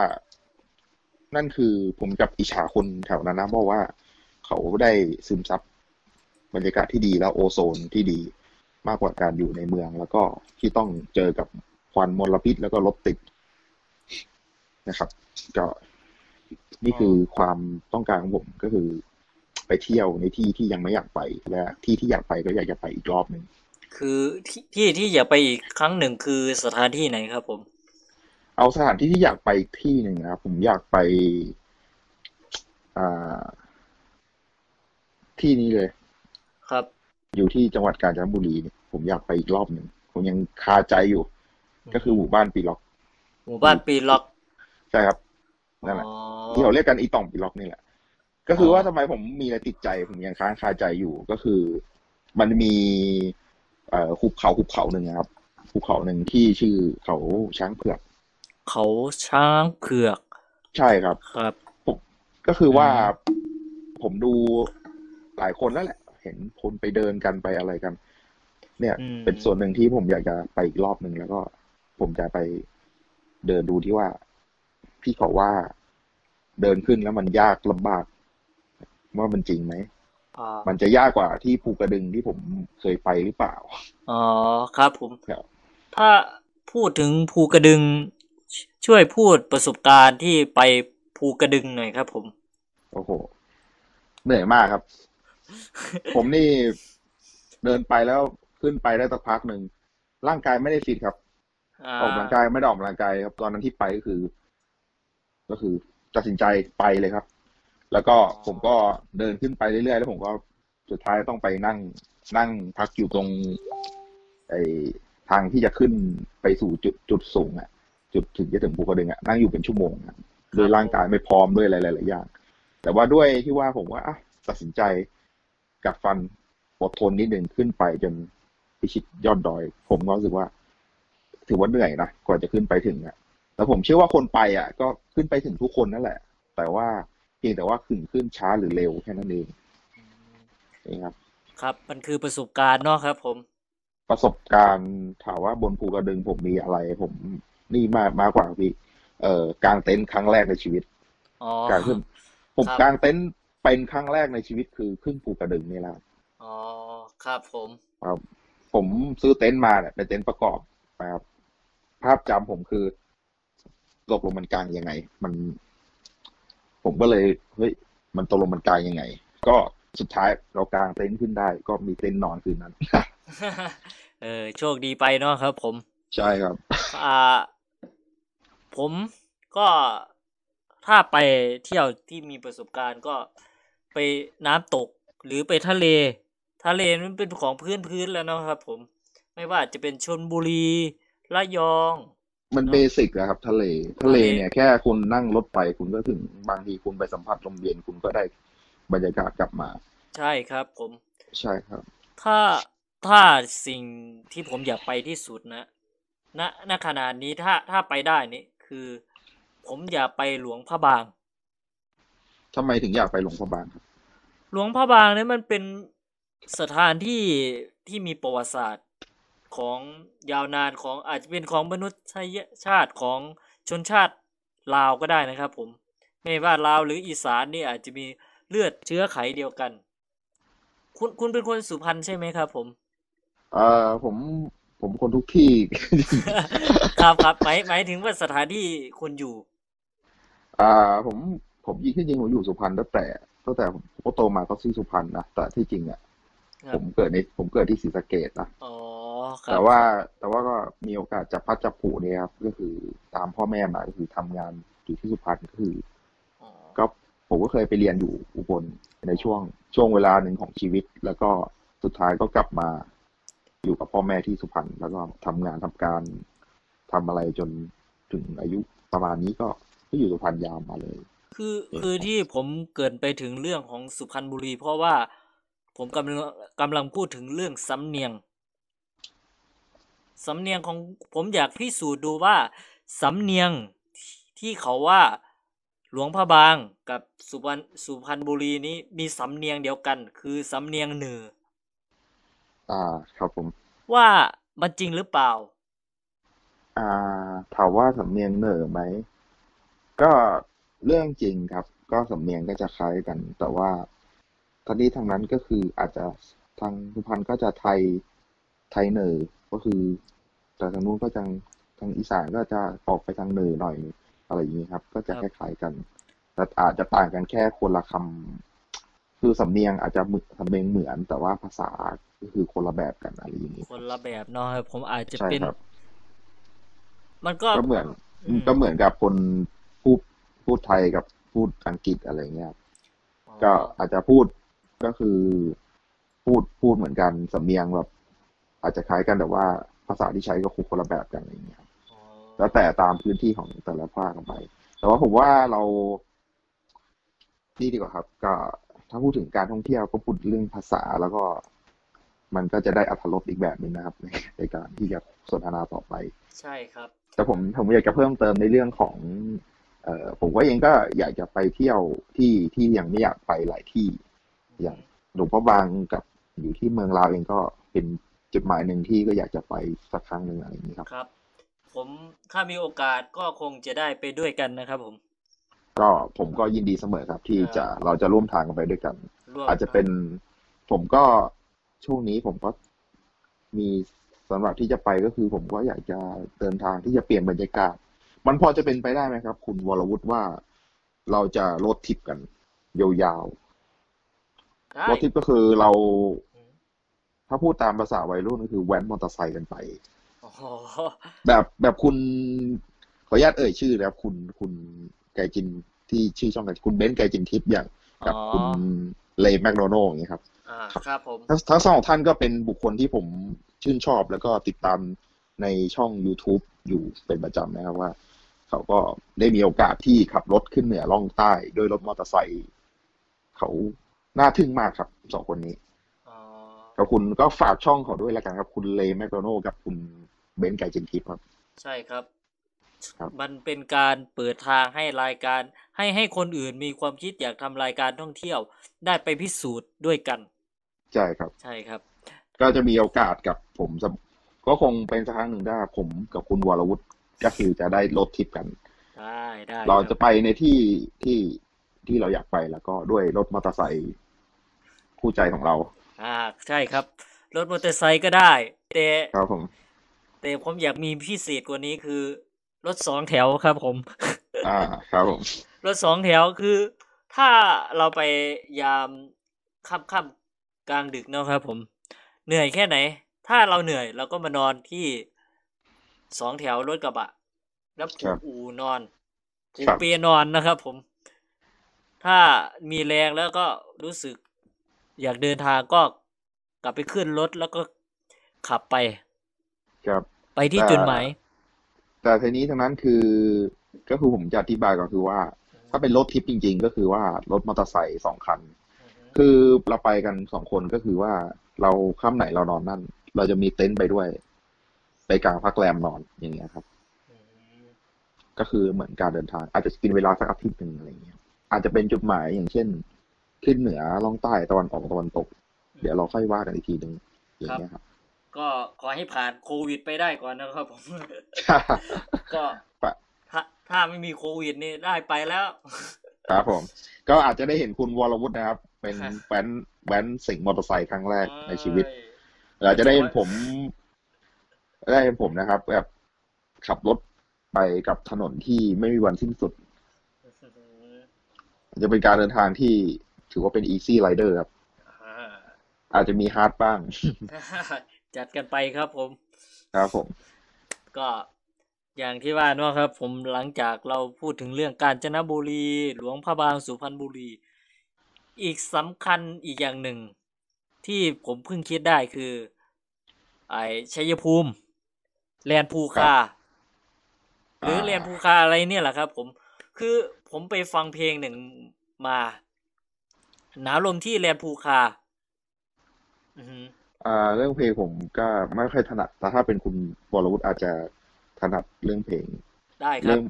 นั่นคือผมกับอิจฉาคนแถวนั้นนะเพราะว่าเขาได้ซึมซับบรรยากาศที่ดีและโอโซนที่ดีมากกว่าการอยู่ในเมือง แล้วก็ที่ต้องเจอกับควันมลพิษแล้วก็รถติดนะครับ ก็นี่คือความต้องการของผมก็คือ ไปเที่ยวในที่ที่ยังไม่อยากไปและที่ที่อยากไปก็อยากจะไปอีกรอบหนึ่งคือที่ที่ที่อยากไปอีกครั้งหนึ่งคือสถานที่ไหนครับผม เอาสถานที่ที่อยากไปอีกที่หนึ่งนะครับผมอยากไปอ่าที่นี้เลย ครับ อยู่ที่จังหวัดกาญจนบุรีเนี่ยผมอยากไปอีกรอบหนึ่งผมยังคาใจอยู่ ก็คือหมู่บ้านปีล็อก หมู่บ้านปีล็อก ใช่ครับนั่นแหละอ๋อที่เขาเรียกกันอีต่องปีล็อกนี่แหละ ก็คืออ๋อว่าทำไมผมมีอะไรติดใจผมยังค้างคาใจอยู่ก็คือ มันมี เอ่อหุบเขาหุบเขาหนึ่งนะครับหุบเขาหนึ่งที่ชื่อเขาช้างเผือก เขาช้างเผือก ใช่ครับ ครับก็คือว่าอืผมดูหลายคนแล้วแหละ เห็นคนไปเดินกันไปอะไรกัน เนี่ยอืมเป็นส่วนหนึ่งที่ผมอยากจะไปอีกรอบหนึ่งแล้วก็ ผมจะไปเดินดูที่ว่าที่เขาว่าเดินขึ้นแล้วมันยากลำบาก ว่ามันจริงไหมอ่ามันจะยากกว่าที่ภูกระดึงที่ผมเคยไปหรือเปล่า อ๋อครับผมครับถ้าพูดถึงภูกระดึงชช่วยพูดประสบการณ์ที่ไปภูกระดึงหน่อยครับ ผม โอ้โห เหนื่อยมากครับ ผมนี่เดินไปแล้วขึ้นไปได้สักพักหนึ่ง ร่างกายไม่ได้ฟิตครับอ่าออกกำลังกายไม่ได้ออกกำลังกายครับ ตอนนั้นที่ไปก็คือ ก็คือ ตัดสินใจไปเลยครับ แล้วก็ผมก็เดินขึ้นไปเรื่อยๆ แล้วผมก็สุดท้ายต้องไปนั่งนั่งพักอยู่ตรงไอทางที่จะขึ้นไปสู่จุดจุดสูงอะ จุดถึงจะถึงภูกระดึงอะนั่งอยู่เป็นชั่วโมงอะด้วยร่างกายไม่พร้อมด้วยอะไรหลายๆอย่าง แต่ว่าด้วยที่ว่าผมว่าอะตัดสินใจกัดฟันอดทนนิดหนึ่งขึ้นไปจนพิชิตยอดดอย ผมก็รู้สึกว่า ถือว่าเหนื่อยนะกว่าจะขึ้นไปถึงอะ แล้วผมเชื่อว่าคนไปอะ ก็ขึ้นไปถึงทุกคนนั่นแหละ แต่ว่า เพียงแต่ว่าขึ้นขึ้นช้าหรือเร็วแค่นั้นเองเองครับ ครับ มันคือประสบการณ์เนาะครับ ผม ประสบการณ์ถามว่าบนภูกระดึงผมมีอะไร ผมนี่มากมากกว่าพี่เอ่อกางเต็นท์ครั้งแรกในชีวิตอ๋อกางขึ้นผมครับกางเต็นท์เป็นครั้งแรกในชีวิตคือขึ้นภูกระดึงนี่แหละครับอ๋อครับผมครับผมซื้อเต็นท์มาเนี่ยเป็นเต็นท์ประกอบนะครับ ภาพจำผมคือตกลงมันกลางยังไง มัน ผมก็เลยเฮ้ยมันตกลงมันกลางยังไง ก็สุดท้ายเรากางเต็นท์ขึ้นได้ ก็มีเต็นท์นอนคืนนั้น เออโชคดีไปเนาะครับ ผม ใช่ครับ อ่า ผมก็ถ้าไปเที่ยวที่มีประสบการณ์ก็ไปน้ำตกหรือไปทะเล ทะเลมันเป็นของพื้นพื้นแล้วเนาะครับผม ไม่ว่าจะเป็นชลบุรีระยอง มันเนอะเบสิกอะครับทะเลทะเลทะเลเนี่ยแค่คุณนั่งรถไปคุณก็ถึงบางทีคุณไปสัมผัสลมเย็นคุณก็ได้บรรยากาศกลับมา ใช่ครับผม ใช่ครับ ถ้าถ้าสิ่งที่ผมอยากไปที่สุดนะณณขนาดนี้ถ้าถ้าไปได้นี่คือ ผมอยากไปหลวงพระบางทำไมถึงอยากไปหลวงพระบางครับ หลวงพระบางเนี่ยมันเป็นสถานที่ที่มีประวัติศาสตร์ ของยาวนานของอาจจะเป็นของมนุษยชาติของชนชาติลาวก็ได้นะครับผมไม่ว่าลาวหรืออีสานนี่อาจจะมีเลือดเชื้อไขเดียวกัน คุณคุณเป็นคนสุพรรณใช่ไหมครับ ผมเอ่อผมผมคนทุกที่ ครับครับหมายหมายถึงว่าสถานที่คุณอยู่ อ่า ผมผมยิงที่จริงผมอยู่สุพรรณตั้งแต่ตั้งแต่ผมก็โตมาก็ที่สุพรรณนะแต่ที่จริงอะครับผมเกิดในผมเกิดที่ศรีสะเกดนะอ๋อ ครับ แต่ว่าแต่ว่าก็มีโอกาสจับพลัดจับผลูเนี่ยครับ ก็คือตามพ่อแม่มาก็คือทำงานอยู่ที่สุพรรณก็คืออ๋อก็ผมก็เคยไปเรียนอยู่อุบลในช่วงช่วงเวลาหนึ่งของชีวิต แล้วก็สุดท้ายก็กลับมาอยู่กับพ่อแม่ที่สุพรรณแล้วก็ทำงานทำการทำอะไรจนถึงอายุประมาณนี้ก็ก็อยู่สุพรรณยาวมาเลย คือคือที่ผมเกรินไปถึงเรื่องของสุพรรณบุรี เพราะว่าผมกำลังกำลังพูดถึงเรื่องสำเนียง สำเนียงของผมอยากพิสูจน์ดูว่า สำเนียงที่เขาว่าหลวงพระบางกับสุพรรณสุพรรณบุรีนี้มีสำเนียงเดียวกัน คือสำเนียงเหนือ อ่า ครับผม ว่ามันจริงหรือเปล่า อ่า ถามว่าสำเนียงเหน่อไหม ก็เรื่องจริงครับ ก็สำเนียงก็จะคล้ายกัน แต่ว่าทั้งนี้ทั้งนั้นก็คืออาจจะทางสุพรรณก็จะไทยไทยเหน่อ ก็คือแต่ทางนู้นก็จะทางอีสานก็จะออกไปทางเหน่อหน่อยอะไรอย่างนี้ครับ ก็จะคครับล้ายๆกันแต่อาจจะต่างกันแค่คนละคำคือสำเนียงอาจจะเหมือนสำเนียงเหมือน แต่ว่าภาษาก็คือคนละแบบกันอะไรอย่างนี้คนละแบบเนาะครับผมอาจจะใช่เป็นครับมันก็ก็เหมือนอืมก็เหมือนกับคนพูดพูดไทยกับพูดอังกฤษอะไรเงี้ยครับก็อาจจะพูดก็คือ พูดพูดเหมือนกันสำเนียงแบบ อาจจะคล้ายกันแต่ว่าภาษาที่ใช้ก็คงคนละแบบกันอะไรเงี้ยครับอ๋อแล้วแต่ตามพื้นที่ของแต่ละภาคกันไป แต่ว่าผมว่าเรานี่ดีกว่าครับ ก็ถ้าพูดถึงการท่องเที่ยวก็พูดเรื่องภาษาแล้วก็ มันก็จะได้อรรถรสอีกแบบหนึงนะครับในในการที่จะสนทนาต่อไป ใช่ครับ แต่ผมผมอยากจะเพิ่มเติมในเรื่องของเอ่อผมก็เองก็อยากจะไปเที่ยวที่ที่ยังไม่อยากไปหลายที่ อย่างหลวงพ่อบางกับอยู่ที่เมืองลาวเองก็เป็น จุดหมายหนึ่งที่ก็อยากจะไปสักครั้งหนึ่งอะไรอย่างนี้ครับครับ ผมถ้ามีโอกาสก็คงจะได้ไปด้วยกันนะครับผม ก็ผมก็ยินดีเสมอครับที่จะเราจะร่วมทางกันไปด้วยกัน ร่วม อาจจะเป็นผมก็ช่วงนี้ผมก็มีสำหรับที่จะไปก็คือ ผมก็อยากจะเดินทางที่จะเปลี่ยนบรรยากาศ มันพอจะเป็นไปได้ไหมครับ คุณวรวุฒิว่าเราจะโรดทริปกันยาวได้ๆโรดทริปก็คือเราอืม ถ้าพูดตามภาษาวัยรุ่นก็คือแว้นมอเตอร์ไซค์กันไปโอ้โหแบบแบบคุณขออนุญาตเอ่ยชื่อนะครับคุณคุณไกจินที่ชื่อช่องกันคุณเบนซ์ไกจินทิพย์อย่างกับอ๋อคุณเลย์แมคโดนัลอย่างเงี้ยครับอ่าครับผมทั้งทั้งสองท่านก็เป็นบุคคลที่ผมชื่นชอบแล้วก็ติดตามในช่อง YouTube อยู่เป็นประจำนะครับว่า เขาก็ได้มีโอกาสที่ขับรถขึ้นเหนือล่องใต้ด้วยรถมอเตอร์ไซค์เขาน่าทึ่งมากครับสองคนนี้ อ๋อกับคุณก็ฝากช่องเขาด้วยแล้วกันครับคุณเลย์แมคโดนัลกับคุณเบนซ์ไกจินทิพย์ครับ ใช่ครับครับ มันเป็นการเปิดทางให้รายการ ให้ให้คนอื่นมีความคิดอยากทำรายการท่องเที่ยว ได้ไปพิสูจน์ด้วยกัน ใช่ครับ ใช่ครับ ก็จะมีโอกาสกับผมจะก็คงเป็นสักครั้งหนึ่งได้ผมกับคุณวรวุฒิก็คือจะได้รถทริปกันได้ได้เราคจะบไปในที่ที่ที่เราอยากไปแล้วก็ด้วยรถมอเตอร์ไซค์คู่ใจของเรา อ่าใช่ครับ รถมอเตอร์ไซค์ก็ได้ แต่ครับผม แต่ผมอยากมีพิเศษกว่านี้คือ รถสองแถวครับผม อ่าครับผม รถสองแถวคือ ถ้าเราไปยามค่ำค่ำกลางดึกเนาะครับ ผม เหนื่อยแค่ไหน ถ้าเราเหนื่อยเราก็มานอนที่สองแถวรถกระบะ แล้วผูครักบอูนอนผูกครับเปียนอนนะครับ ผม ถ้ามีแรงแล้วก็รู้สึก อยากเดินทางก็กลับไปขึ้นรถแล้วก็ขับไป ครับ ไปที่แต่จุดหมาย แต่ทีนี้ทั้งนั้นคือก็คือผมจะอธิบายก็คือว่า ถ้าเป็นรถทริปจริง ๆ ก็คือว่ารถมอเตอร์ไซค์สองคัน คือเราไปกันสองคนก็คือว่าเราค่ำไหนเรานอนนั่น เราจะมีเต็นท์ไปด้วย ไปกลางพักแรมนอนอย่างเงี้ยครับ ก็คือเหมือนการเดินทาง อาจจะกินเวลาสักอาทิตย์หนึ่งอะไรเงี้ยอาจจะเป็นจุดหมายอย่างเช่น ขึ้นเหนือล่องใต้ตะวันออกตะวันตก เดี๋ยวเราค่อยว่ากันอีกทีหนึ่งอย่างเงี้ยครับ ก็ขอให้ผ่านโควิดไปได้ก่อนนะครับผมก็ปะถ้าถ้าไม่มีโควิดนี่ได้ไปแล้ว ครับผม ก็อาจจะได้เห็นคุณวรวุฒินะครับ เป็นครับแว้นแว้นสิงห์มอเตอร์ไซค์ครั้งแรกในชีวิตเอ้ยเราจะได้เห็นผม ได้เห็นผมนะครับ แบบขับรถไปกับถนนที่ไม่มีวันสิ้นสุด จะเป็นการเดินทางที่ ถือว่าเป็น easy rider ครับอ่าอาจจะมีฮาร์ดบ้าง จัดกันไปครับผม ครับผม ก็อย่างที่ว่าเนอะครับ ผมหลังจากเราพูดถึงเรื่องกาญจนบุรี หลวงพระบางสุพรรณบุรี อีกสำคัญอีกอย่างหนึ่ง ที่ผมเพิ่งคิดได้คือ ไอ้ชัยภูมิ แลนภูคา หรืออ่าแลนภูคาอะไรเนี่ยแหละครับ ผมคือผมไปฟังเพลงหนึ่งมา หนาวลมที่แลนภูคา อือหืออ่า เรื่องเพลงผมก็ไม่ค่อยถนัดแต่ถ้าเป็นคุณวรวุฒิอาจจะถนัดเรื่องเพลง ได้ครัเรื่บ อง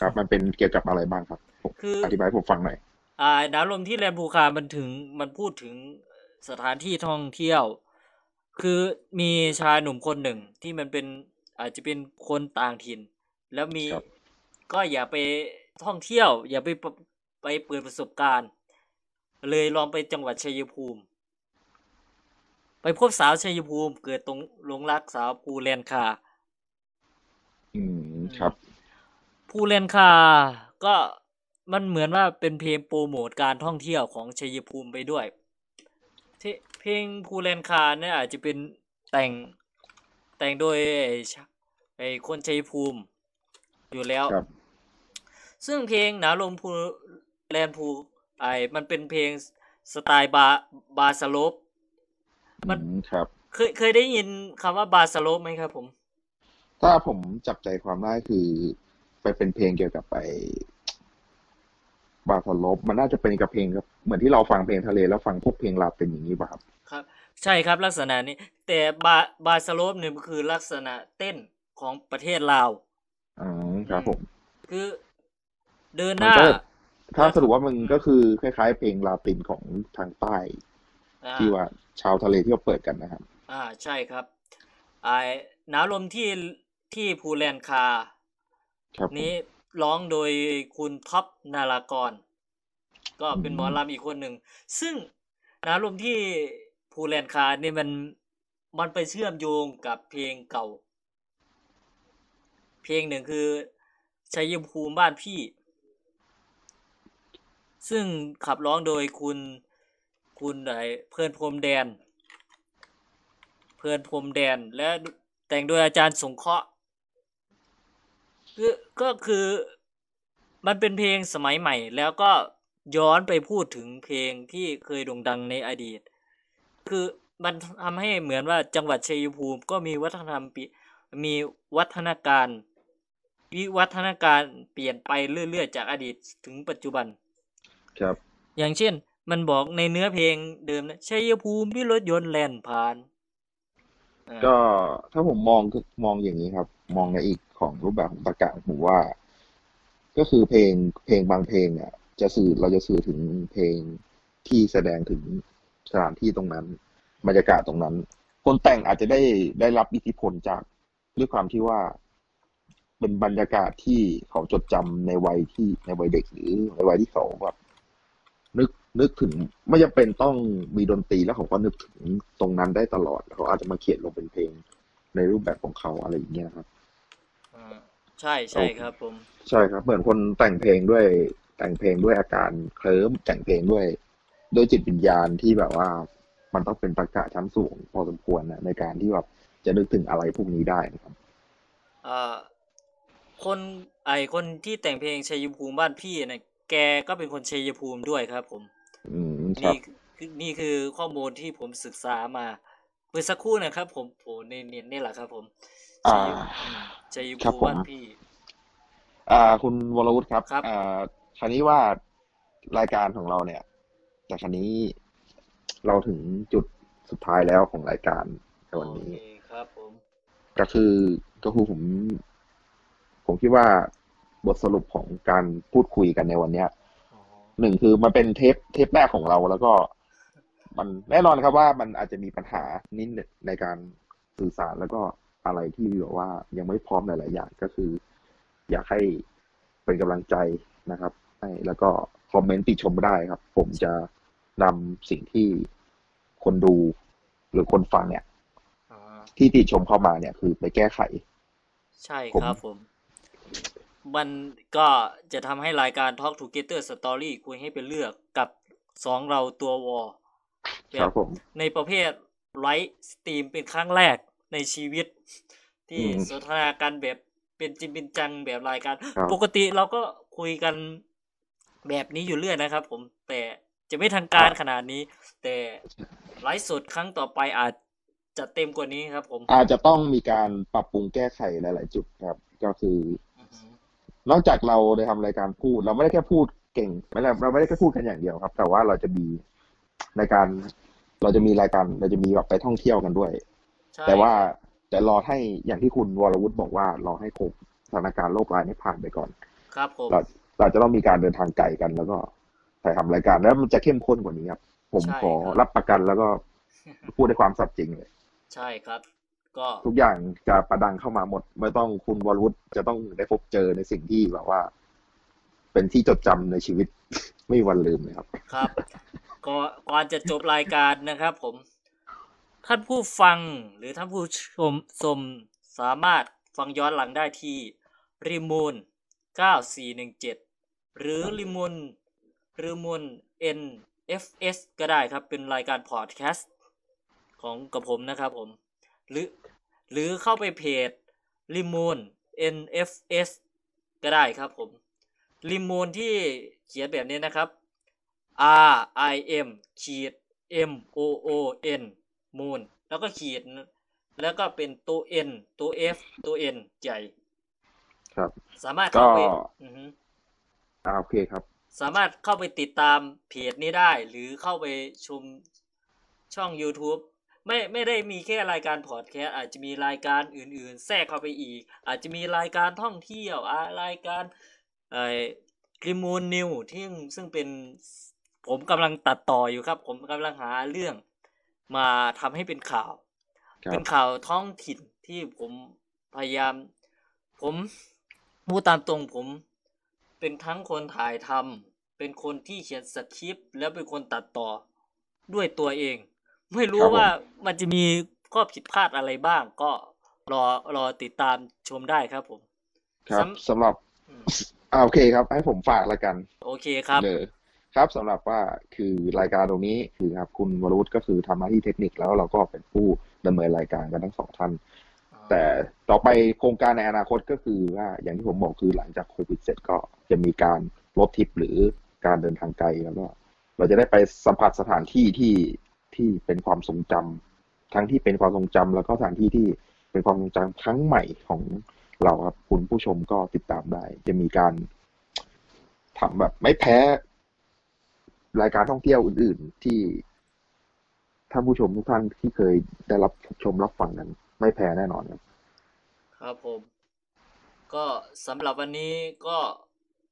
ครับ มันเป็นเกี่ยวกับอะไรบ้างครับผมคือ อธิบายให้ผมฟังหน่อย อ่าน้ำลมที่แลนภูคา มันถึง มันพูดถึงสถานที่ท่องเที่ยว คือมีชายหนุ่มคนหนึ่งที่มันเป็นอาจจะเป็นคนต่างถิ่น แล้วมีครับ ก็อย่าไปท่องเที่ยว อย่าไปปะไปเปิดประสบการณ์ เลยลองไปจังหวัดชัยภูมิ ไปพบสาวชัยภูมิ เกิดตรงหลงรักสาวภูแลนคา อืมครับภูเรนคา ก็มันเหมือนว่าเป็นเพลงโปรโมทการท่องเที่ยวของชัยภูมิไปด้วยที่เพลงภูเรนคาเนี่ยอาจจะเป็นแต่งแต่งโดยไอ้ชะไอ้คนชัยภูมิอยู่แล้ว ครับ ซึ่งเพลงหนาลมภูแลนภู ไอ้มันเป็นเพลงสไตล์บาบาสโลปมันอืมครับ เคยเคยได้ยินคำว่าบาสโลปไหมครับผม ถ้าผมจับใจความได้คือ ไปเป็นเพลงเกี่ยวกับไปบาสลบมันน่าจะเป็นกับเพลงครับเหมือนที่เราฟังเพลงทะเลแล้วฟังพวกเพลงลาตินอย่างนี้ป่ะครับ ครับ ใช่ครับลักษณะนี้ แต่บาบาสโลปเนี่ยมันคือลักษณะเต้นของประเทศลาวอ๋อครับผม คือเดินหมันน้าก็ ถ้าสรุปว่ามันก็คือคล้ายๆ เพลงลาตินของทางใต้ อ่าที่ว่าชาวทะเลที่เขาเปิดกันนะครับ อ่าใช่ครับไอ้หนาวลมที่ที่ภูแลนคา ครับผม นี้ร้องโดยคุณท็อปนารากร ก็เป็นหมออืมลำอีกคนหนึ่ง ซึ่งหนาวลมที่ภูแลนคาเนี่ยมันมันไปเชื่อมโยงกับเพลงเก่า เพลงหนึ่งคือชัยภูมิบ้านพี่ ซึ่งขับร้องโดยคุณคุณอะไอเพลินพรมแดน เพลินพรมแดนและแต่งโดยอาจารย์สงเคราะห์คือก็คือมันเป็นเพลงสมัยใหม่ แล้วก็ย้อนไปพูดถึงเพลงที่เคยโด่งดังในอดีต คือมันทำให้เหมือนว่าจังหวัดชัยภูมิ ก็มีวัฒนธรรมปีมีวัฒนการวิวัฒนาการเปลี่ยนไปเรื่อยๆ จากอดีตถึงปัจจุบัน ครับ อย่างเช่น มันบอกในเนื้อเพลงเดิมนะชัยภูมิที่รถยนต์แล่นผ่านอ่าก็ถ้าผมมองก็มองอย่างนี้ครับ มองในอีกของรูปแบบของตะกะผมว่า ก็คือเพลงเพลงบางเพลงเนี่ยจะสื่อเราจะสื่อถึงเพลงที่แสดงถึงสถานที่ตรงนั้น บรรยากาศตรงนั้น คนแต่งอาจจะได้ได้รับอิทธิพลจากด้วยความที่ว่า เป็นบรรยากาศที่เขาจดจำในวัยที่ในวัยเด็กหรือในวัยที่เขาแบบ นึกนึกถึงไม่จำเป็นต้องมีดนตรีแล้วเขาก็นึกถึงตรงนั้นได้ตลอดเขาอาจจะมาเขียนลงเป็นเพลงในรูปแบบของเขาอะไรอย่างเงี้ยครับอ่าใช่ใช่ครับผมใช่ครับ เหมือนคนแต่งเพลงด้วยแต่งเพลงด้วยอาการเคลิ้มแต่งเพลงด้วยด้วยจิตวิญญาณที่แบบว่า มันต้องเป็นประกาศชั้นสูงพอสมควรนะในการที่แบบจะนึกถึงอะไรพวกนี้ได้นะครับอ่าคนไอคนที่แต่งเพลงชัยภูมิบ้านพี่เนี่ย แกก็เป็นคนชัยภูมิด้วยครับ ผมอืมครับ นี่คือนี่คือข้อมูลที่ผมศึกษามาเมื่อสักครู่นะครับ ผมโผในเน็ตนี่แหละครับ ผมอ่า ชัยครัภูบมิผมบ้านพี่ อ่า คุณวรวุฒิครับครับ อ่าคราวนี้ว่ารายการของเราเนี่ย แต่คราวนี้เราถึงจุดสุดท้ายแล้วของรายการในวันโอนี้ เคครับ ผมก็คือก็คือผม ผมคิดว่า บทสรุปของการพูดคุยกันในวันเนี้ยอ๋อหนึ่งคือมันเป็นเทปเทปแรกของเราแล้วก็ มันแน่นอนครับว่ามันอาจจะมีปัญหานิดหนึ่งในการสื่อสารแล้วก็อะไรที่แบบว่ายังไม่พร้อมหลาย ๆ อย่างก็คือ อยากให้เป็นกำลังใจนะครับให้แล้วก็คอมเมนต์ติชมได้ครับ ผมจะนำสิ่งที่คนดูหรือคนฟังเนี่ยอ่าที่ติชมเข้ามาเนี่ยคือไปแก้ไข ใช่ผมครับผม มันก็จะทำให้รายการ Talk Together Story คุยให้เป็นเรื่องกับสองเราตัววอแบครับบผมในประเภท livestream เป็นครั้งแรกในชีวิต ที่อืมสนทนากันแบบเป็นจริงเป็นจังแบบรายการครับปกติเราก็คุยกันแบบนี้อยู่เรื่อยนะครับ ผมแต่จะไม่ทางการขนาดนี้ แต่ไลฟ์สดครั้งต่อไปอาจจะเต็มกว่านี้ครับ ผม อาจจะต้องมีการปรับปรุงแก้ไขหลาย ๆ จุดครับ ก็คืออือฮึ นอกจากเราได้ทำรายการพูด เราไม่ได้แค่พูดเก่งไม่ได้เราไม่ได้แค่พูดกันอย่างเดียวครับ แต่ว่าเราจะมีในการเราจะมีรายการเราจะมีแบบไปท่องเที่ยวกันด้วยใช่แต่ว่าแต่รอให้อย่างที่คุณวรวุฒิบอกว่ารอให้โควิดสถานการณ์โรคร้ายนี้ผ่านไปก่อน ครับผมเราเราจะต้องมีการเดินทางไกลกันแล้วก็ถ่ายทำรายการแล้วมันจะเข้มข้นกว่านี้ครับ ผมใช่ขอครับรับประกันแล้วก็พูดด้วยความสัตย์จริงเลย ใช่ครับ ก็ทุกอย่างจะประดังเข้ามาหมด ไม่ต้องคุณวรวุฒิจะต้องได้พบเจอในสิ่งที่แบบว่า เป็นที่จดจำในชีวิต ไม่มีวันลืมเลยครับ ครับก่อนก่อนจะจบรายการนะครับ ผม ท่านผู้ฟังหรือท่านผู้ชมชมสามารถฟังย้อนหลังได้ที่ริมูน9417 หรือริมูนริมูน NFS ก็ได้ครับเป็นรายการพอดแคสต์ของกับผมนะครับผม หรือหรือเข้าไปเพจริมูน NFS ก็ได้ครับผมริมูนที่เขียนแบบนี้นะครับ R I M ขีด M O O N มูนแล้วก็ขีด แล้วก็เป็นตัว N ตัว F ตัว N ใหญ่ครับ สามารถเข้าไปก็อือฮึอ่าโอเคครับ สามารถเข้าไปติดตามเพจนี้ได้ หรือเข้าไปชมช่อง YouTube ไม่ไม่ได้มีแค่รายการพอดแคสต์อาจจะมีรายการอื่น ๆ แทรกเข้าไปอีก อาจจะมีรายการท่องเที่ยวอ่ารายการไอ้ริมูนนิวที่ซึ่งเป็นผมกำลังตัดต่ออยู่ครับ ผมกำลังหาเรื่องมาทำให้เป็นข่าวครับเป็นข่าวท้องถิ่นที่ผมพยายาม ผมพูดตามตรงผม เป็นทั้งคนถ่ายทำเป็นคนที่เขียนสคริปต์แล้วเป็นคนตัดต่อด้วยตัวเอง ไม่รู้ครับผมว่ามันจะมีข้อผิดพลาดอะไรบ้าง ก็รอรอติดตามชมได้ครับผม ครับสำสำหรับอืมอ่าโอเคครับ ให้ผมฝากละกัน โอเคครับเลยครับสำหรับว่าคือรายการตรงนี้คือครับคุณวรวุฒิก็คือทำหน้าที่เทคนิคแล้วเราก็เป็นผู้ดำเนินรายการกันทั้งสองท่าน แต่ต่อไปโครงการในอนาคตก็คือว่าอย่างที่ผมบอกคือหลังจากโควิดเสร็จก็จะมีการลดทริปหรือการเดินทางไกลแล้วก็เราจะได้ไปสัมผัสสถานที่ที่ ที่เป็นความทรงจำทั้งที่เป็นความทรงจำแล้วก็สถานที่ที่เป็นความทรงจำครั้งใหม่ของเราครับคุณผู้ชมก็ติดตามได้ จะมีการทำแบบไม่แพ้ รายการท่องเที่ยวอื่น ๆ ที่ท่านผู้ชมทุกท่านที่เคยได้รับชมรับฟังกันไม่แพ้แน่นอนครับครับผม ก็สำหรับวันนี้ก็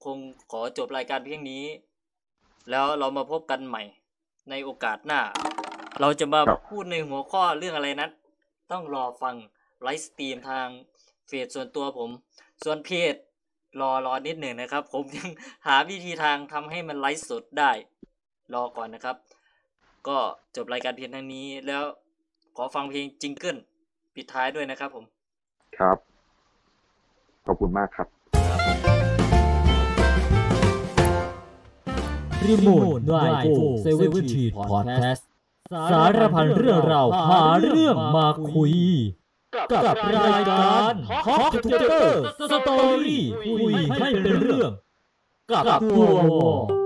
คงขอจบรายการเพียงนี้ แล้วเรามาพบกันใหม่ในโอกาสหน้า เราจะมาครับพูดในหัวข้อเรื่องอะไรนั้น ต้องรอฟัง livestream ทางเฟซส่วนตัวผม ส่วนเพจรอรอนิดหนึ่งนะครับ ผมยังหาวิธีทางทำให้มันไลฟ์สดได้ รอก่อนนะครับ ก็จบรายการเพียงเท่านี้แล้วขอฟังเพลง jingle ปิดท้ายด้วยนะครับผม ครับ ขอบคุณมากครับรีโมทได้โฟเซเว่นทีพอดแคสต์ สารพันเรื่องเราวหาเรื่องมาคุย กับรายการฮอคทูเตอร์สตอรี่คุยให้เป็นเรื่อง กับตัววอ